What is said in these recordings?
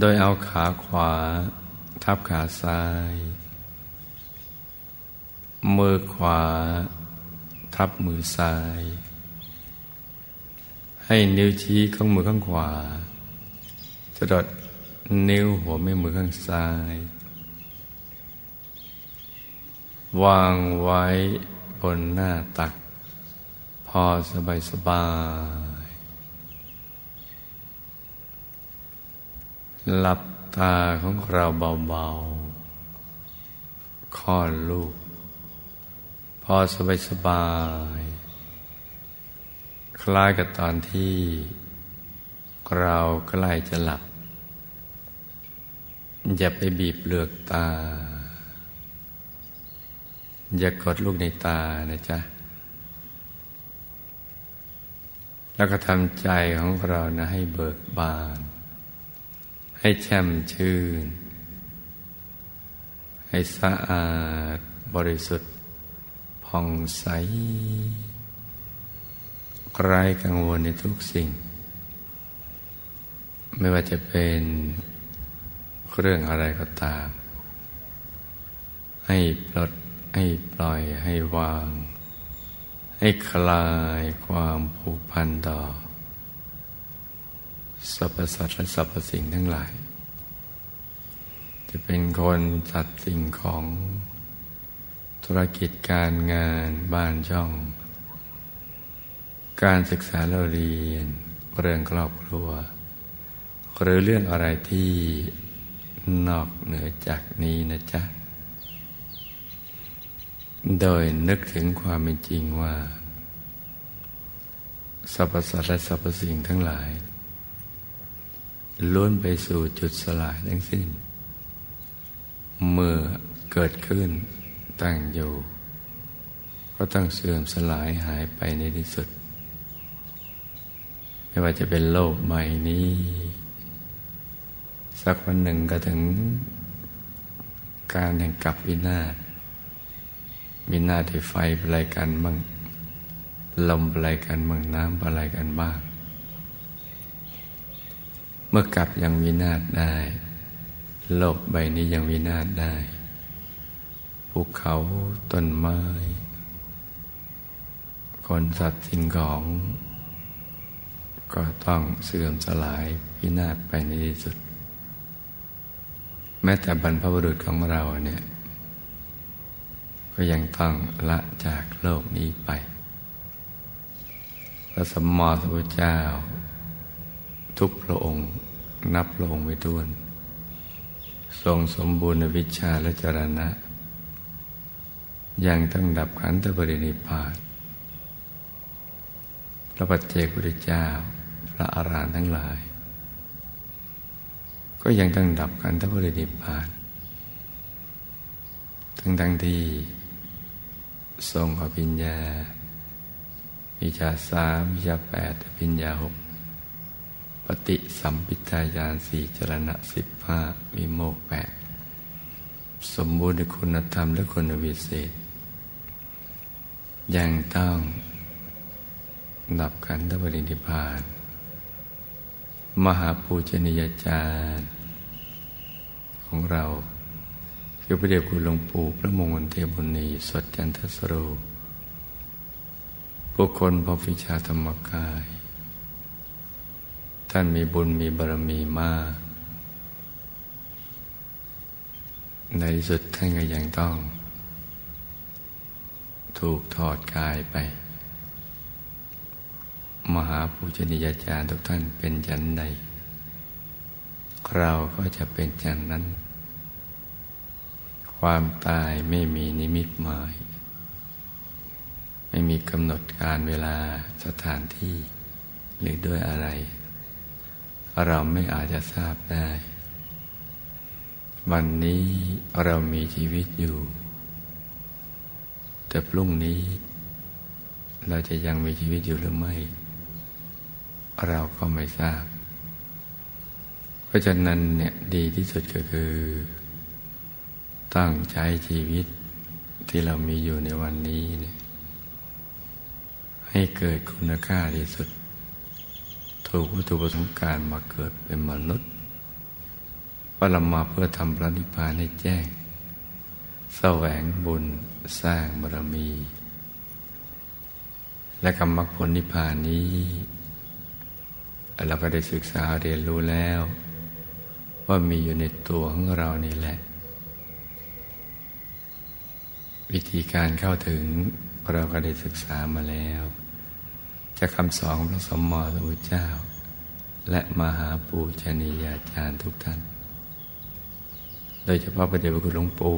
โดยเอาขาขวา ทับขาซ้าย มือขวา ทับมือซ้าย ให้นิ้วชี้ของมือข้างขวาจะดดนิ้วหัวแม่มือข้างซ้าย วางไว้บนหน้าตัก พอสบายสบาย หลับตาของเราเบาๆคลอดลูก พอสบายสบาย คล้ายกับตอนที่เราใกล้จะหลับ อย่าไปบีบเปลือกตา อย่ากดลูกในตานะจ๊ะ แล้วก็ทำใจของเรานะให้เบิกบาน ให้แช่มชื่น ให้สะอาดบริสุทธิ์ผ่องใสไร้กังวลในทุกสิ่ง ไม่ว่าจะเป็นเรื่องอะไรก็ตาม ให้ปลดให้ปล่อยให้วาง ให้คลายความผูกพันต่อ สรรพสัตว์และสรรพสิ่งทั้งหลาย จะเป็นคนสัตว์สิ่งของธุรกิจการงานบ้านช่อง การศึกษาเราเรียน เรื่องครอบครัว หรือเรื่องอะไรที่นอกเหนือจากนี้นะจ๊ะ โดยนึกถึงความเป็นจริงว่า สรรพสัตว์และสรรพสิ่งทั้งหลาย ล้วนไปสู่จุดสลายทั้งสิ้น เมื่อเกิดขึ้นตั้งอยู่ ก็ต้องเสื่อมสลายหายไปในที่สุด ไม่ว่าจะเป็นโลกใหม่นี้ สักวันหนึ่งก็ถึง การแห่งกับวินาศวินาศที่ไฟอะไรกันบ้างลมอะไรกันบ้างน้ำอะไรกันบ้าง มื่อกลับยังวินาศได้ โลกใบนี้ยังวินาศได้ภูเขาต้นไม้ คนสัตว์สิ่งของ ก็ต้องเสื่อมสลายวินาศไปในที่สุด แม้แต่บรรพบุรุษของเราเนี่ย ก็ยังต้องละจากโลกนี้ไป พระสมมติพระเจ้า ทุกพระองค์ นับพระองค์ไม่ถ้วน ทรงสมบูรณ์วิชาและจรณะ ยังตั้งดับขันธปรินิพานพระปัจเจกพุทธเจ้า พระอารหันต์ทั้งหลาย ก็ยังตั้งดับขันธปรินิพาน ทั้งทั้งที่ทรงอภิญญาวิชาสามวิชาแปดปิญญาหก ปฏิสัมพิทายานสี่จรณะสิบห้ามีโมกแปดสมบูรณ์ในคุณธรรมและคุณวิเศษ ยังต้องนับขันธปรินิพาน มหาปูชนียาจารย์ของเราคือพระเดชคุณหลวงปู่พระมงคลเทบุณีสดจันทสโรบุคคลพอฟิชาธรรมกาย ท่านมีบุญมีบารมีมาก ในที่สุดท่านก็ยังต้อง ถูกถอดกายไป มหาปูชนียาจารย์ทุกท่านเป็นจันใด เราก็จะเป็นจันนั้น ความตายไม่มีนิมิตหมาย ไม่มีกำหนดการเวลาสถานที่หรือด้วยอะไร เราไม่อาจจะทราบได้ วันนี้เรามีชีวิตอยู่ แต่พรุ่งนี้ เราจะยังมีชีวิตอยู่หรือไม่ เราก็ไม่ทราบ เพราะฉะนั้นเนี่ยดีที่สุดก็คือ ตั้งใช้ชีวิตที่เรามีอยู่ในวันนี้เนี่ยให้เกิดคุณค่าที่สุด ถูกวัตถุประสงค์การมาเกิดเป็นมนุษย์ว่าเรามาเพื่อทำพระนิพพานให้แจ้ง แสวงบุญสร้างบารมี และกรรมผลนิพพานนี้ เราก็ได้ศึกษาเรียนรู้แล้ว ว่ามีอยู่ในตัวของเรานี่แหละ วิธีการเข้าถึงเราก็ได้ศึกษามาแล้ว จากคำสอนของพระสมมติพระเจ้า และมหาปูชนียาจารย์ทุกท่าน โดยเฉพาะประเดชพระคุณหลวงปู่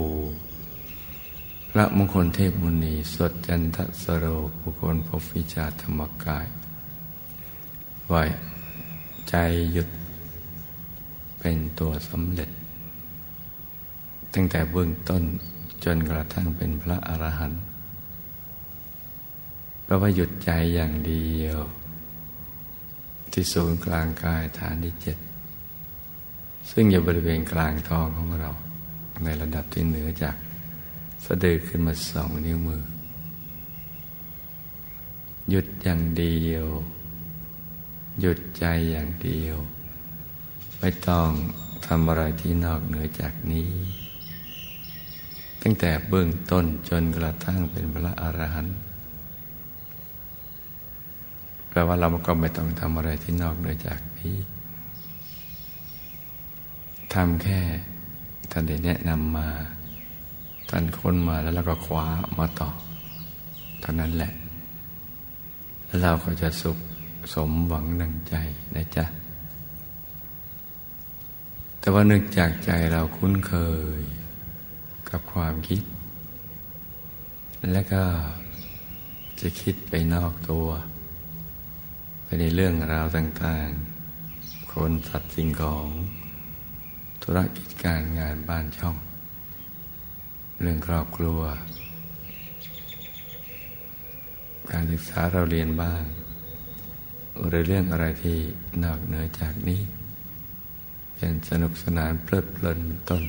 พระมงคลเทพมุนี สดจันทสโรบุคคลพบวิชาธรรมกายไว้ใจหยุดเป็นตัวสำเร็จ ตั้งแต่เบื้องต้นจนกระทั่งเป็นพระอรหันต์ แปลว่าหยุดใจอย่างเดียว ที่ศูนย์กลางกายฐานที่เจ็ดซึ่งอยู่บริเวณกลางท้องของเรา ในระดับที่เหนือจากสะดือขึ้นมาสองนิ้วมือ หยุดอย่างเดียว หยุดใจอย่างเดียว ไม่ต้องทำอะไรที่นอกเหนือจากนี้ ตั้งแต่เบื้องต้นจนกระทั่งเป็นพระอรหันต์ แปลว่าเราก็ไม่ต้องทำอะไรที่นอกเหนือจากนี้ทำแค่ท่านได้แนะนำมา ท่านค้นมาแล้วเราก็คว้ามาต่อเท่านั้นแหละ แล้วเราก็จะสุขสมหวังดังใจนะจ๊ะ แต่ว่านึกจากใจเราคุ้นเคยกับความคิด และก็จะคิดไปนอกตัว ไปในเรื่องราวต่างๆ คนสัตว์สิ่งของ ธุรกิจการงานบ้านช่อง เรื่องครอบครัว การศึกษาเราเรียนบ้าง หรือเรื่องอะไรที่นอกเหนือจากนี้ เป็นสนุกสนานเพลิดเพลินเป็นต้น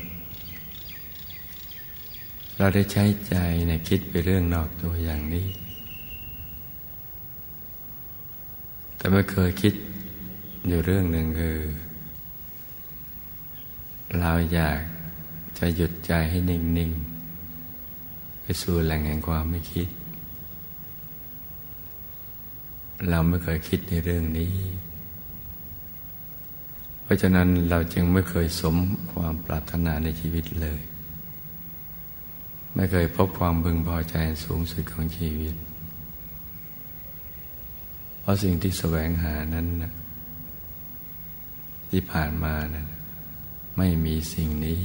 เราได้ใช้ใจในคิดไปเรื่องนอกตัวอย่างนี้ แต่ไม่เคยคิดอยู่เรื่องหนึ่งคือ เราอยากจะหยุดใจให้นิ่ง ๆ ไปสู่แหล่งแห่งความไม่คิด เราไม่เคยคิดในเรื่องนี้ เพราะฉะนั้นเราจึงไม่เคยสมความปรารถนาในชีวิตเลย ไม่เคยพบความพึงพอใจสูงสุดของชีวิต ราะสิ่งที่แสวงหานั้นนะที่ผ่านมานะไม่มีสิ่งนี้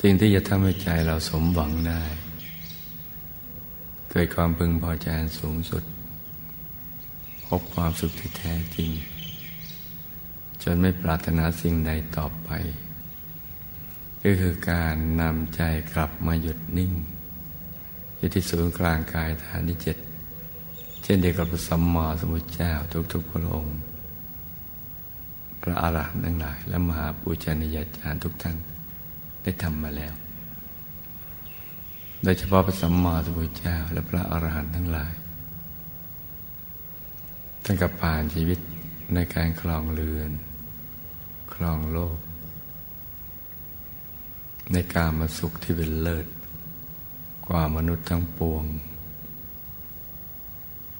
สิ่งที่จะทำให้ใจเราสมหวังได้ เกิดความพึงพอใจสูงสุด พบความสุขที่แท้จริง จนไม่ปรารถนาสิ่งใดต่อไป ก็คือการนำใจกลับมาหยุดนิ่ง อยู่ที่ศูนย์กลางกายฐานที่เจ็ด ช่นเดียวกับพระสัมมาสัมพุทธเจ้าทุกๆพระองค์ พระอาหารหันต์ทั้งหลาย และมหาปูชนียาจารย์ทุกท่านได้ทำมาแล้ว โดยเฉพาะพระสัมมาสัมพุทธเจ้า และพระอาหารหันต์ทั้งหลายท่านกับผ่านชีวิตในการคลองเรือน คลองโลก ในการมาสุขที่เป็นเลิศ กว่ามนุษย์ทั้งปวง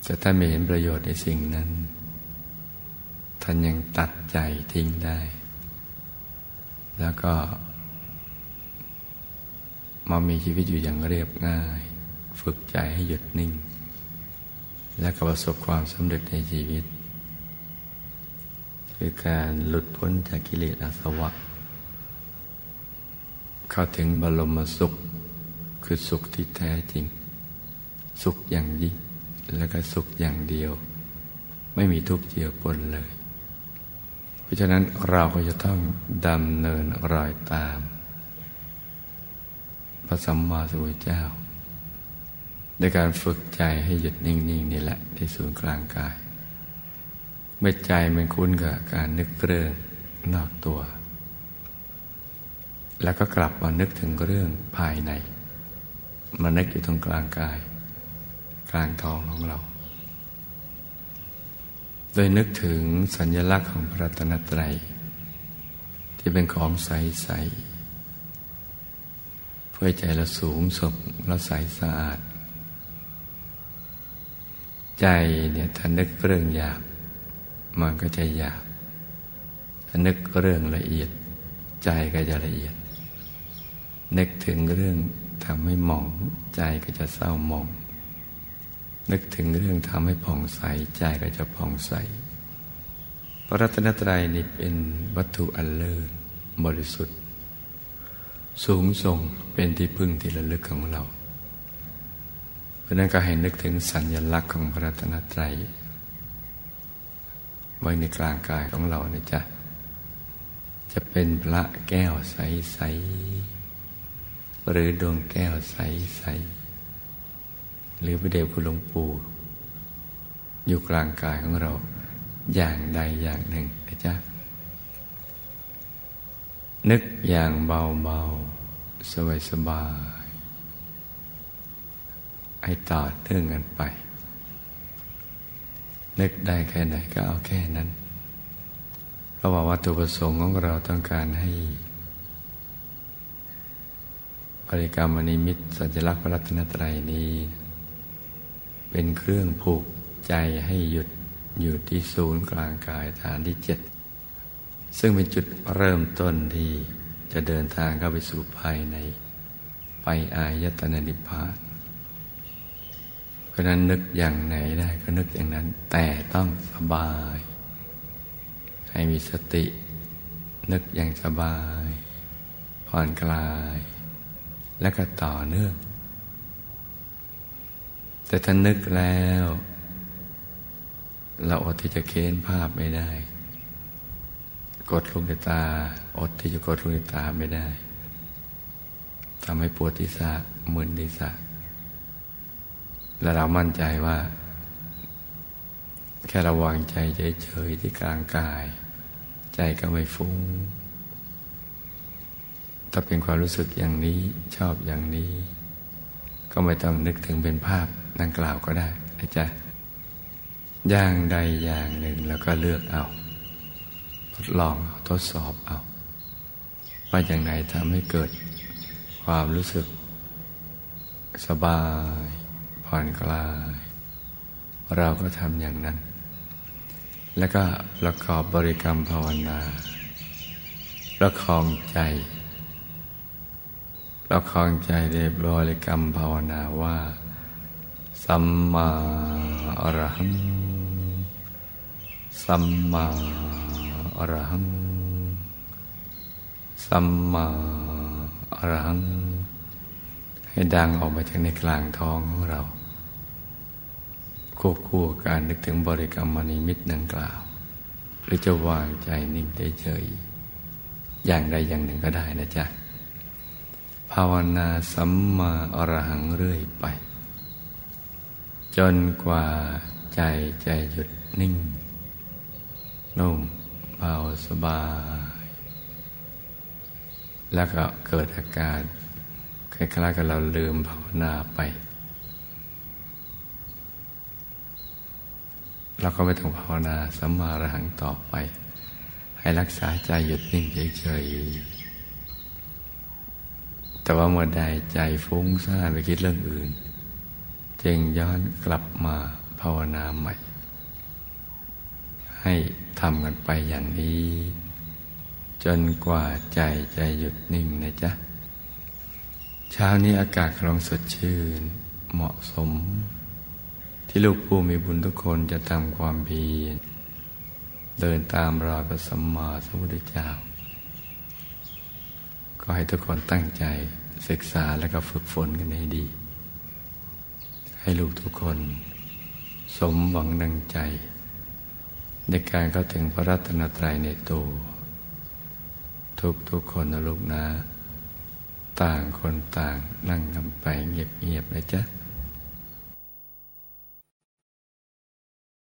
แต่ถ้าไม่เห็นประโยชน์ในสิ่งนั้น ท่านยังตัดใจทิ้งได้ แล้วก็ มามีชีวิตอยู่อย่างเรียบง่าย ฝึกใจให้หยุดนิ่ง และก็ประสบความสำเร็จในชีวิต คือการหลุดพ้นจากกิเลสอาสวะ เข้าถึงบรมสุขคือสุขที่แท้จริง สุขอย่างยิ่ง แล้วก็สุขอย่างเดียว ไม่มีทุกข์เจือปนเลย เพราะฉะนั้นเราก็จะต้องดำเนินรอยตาม พระสัมมาสัมพุทธเจ้าในการฝึกใจให้หยุดนิ่งๆนนี่แหละที่ศูนย์กลางกาย เมื่อใจมันคุ้นกับการนึกเรื่องนอกตัว แล้วก็กลับมานึกถึงเรื่องภายใน มานึกอยู่ตรงกลางกาย ลางท้องของเรา โดยนึกถึงสัญลักษณ์ของพระรัตนตรัย ที่เป็นของใส ๆ เพื่อใจเราสูงสบเราใสสะอาด ใจเนี่ยถ้านึกเรื่องหยาบ มันก็จะหยาบถ้านึกเรื่องละเอียด ใจก็จะละเอียดนึกถึงเรื่องทำให้หมองใจก็จะเศร้าหมอง นึกถึงเรื่องทำให้ผ่องใสใจก็จะผ่องใส พระรัตนตรัยนี่เป็นวัตถุอันเลิศบริสุทธิ์ สูงส่งเป็นที่พึ่งที่ระลึกของเรา เพราะนั้นก็ให้นึกถึงสัญญลักษณ์ของพระรัตนตรัยไว้ในกลางกายของเราเนี่ยจะจะเป็นพระแก้วใส ๆ หรือดวงแก้วใส ๆ หรือพระเดชคุณหลวงปู่อยู่กลางกายของเราอย่างใดอย่างหนึ่งนะจ๊ะ นึกอย่างเบาๆ สบายให้ต่อเนื่องกันไป นึกได้แค่ไหนก็เอาแค่นั้นเพราะว่าวัตถุประสงค์ของเราต้องการให้บริกรรมนิมิตสัญลักษณ์พระรัตนตรัยนี้ เป็นเครื่องผูกใจให้หยุดอยู่ที่ศูนย์กลางกายฐานที่เจ็ดซึ่งเป็นจุดเริ่มต้นที่จะเดินทางเข้าไปสู่ภายในไปอายตนะนิพพานเพราะนั้นนึกอย่างไหนได้ก็นึกอย่างนั้น แต่ต้องสบาย ให้มีสติ นึกอย่างสบาย ผ่อนคลาย และก็ต่อเนื่อง แต่ถ้านึกแล้ว เราอดที่จะเค้นภาพไม่ได้ กดลงในตา อดที่จะกดลงในตาไม่ได้ทำให้ปวดที่สะมึนที่สะและเรามั่นใจว่า แค่ระวังใจเฉยๆที่กลางกาย ใจก็ไม่ฟุง้งถ้าเป็นความรู้สึกอย่างนี้ชอบอย่างนี้ ก็ไม่ต้องนึกถึงเป็นภาพดังกล่าวก็ได้นะจ๊ะอย่างใดอย่างหนึ่งแล้วก็เลือกเอา ทดลองทดสอบเอา ว่าอย่างไหนทำให้เกิดความรู้สึก สบาย ผ่อนคลาย เราก็ทำอย่างนั้น แล้วก็ประกอบบริกรรมภาวนาประคองใจ ประคองใจในบริกรรมภาวนาว่า สัมมาอรหัง สัมมาอรหัง สัมมาอรหัง ให้ดังออกมาจากในกลางท้องของเรา ควบคู่การนึกถึงบริกรรมนิมิตดังกล่าว หรือจะวางใจนิ่งเฉยอย่างใดอย่างหนึ่งก็ได้นะจ๊ะ ภาวนาสัมมาอรหังเรื่อยไป จนกว่าใจใจหยุดนิ่ง นุ่มเบาสบาย แล้วก็เกิดอาการคล้ายๆกับเราลืมภาวนาไป เราก็ไม่ต้องภาวนาสัมมาอรหังต่อไป ให้รักษาใจหยุดนิ่งเฉยๆ แต่ว่าเมื่อใดใจฟุ้งซ่านไปคิดเรื่องอื่น จึงย้อนกลับมาภาวนาใหม่ ให้ทำกันไปอย่างนี้ จนกว่าใจใจหยุดนิ่งนะจ๊ะ เช้านี้อากาศกำลังสดชื่นเหมาะสม ที่ลูกผู้มีบุญทุกคนจะทำความเพียรเดินตามรอยพระสัมมาสัมพุทธเจ้า ก็ให้ทุกคนตั้งใจศึกษาและก็ฝึกฝนกันให้ดี ให้ลูกทุกคน สมหวังดังใจ ในการเข้าถึงพระรัตนตรัยในตัวทุกทุกคนนะลูกนะ ต่างคนต่างนั่งกันไปเงียบๆนะจ๊ะ